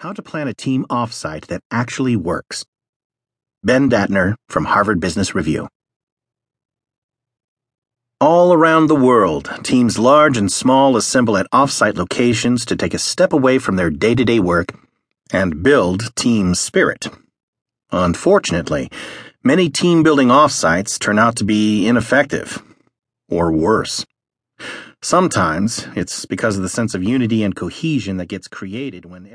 How to Plan a Team Offsite That Actually Works. Ben Dattner from Harvard Business Review. All around the world, teams large and small assemble at offsite locations to take a step away from their day to day work and build team spirit. Unfortunately, many team building offsites turn out to be ineffective, or worse. Sometimes it's because of the sense of unity and cohesion that gets created when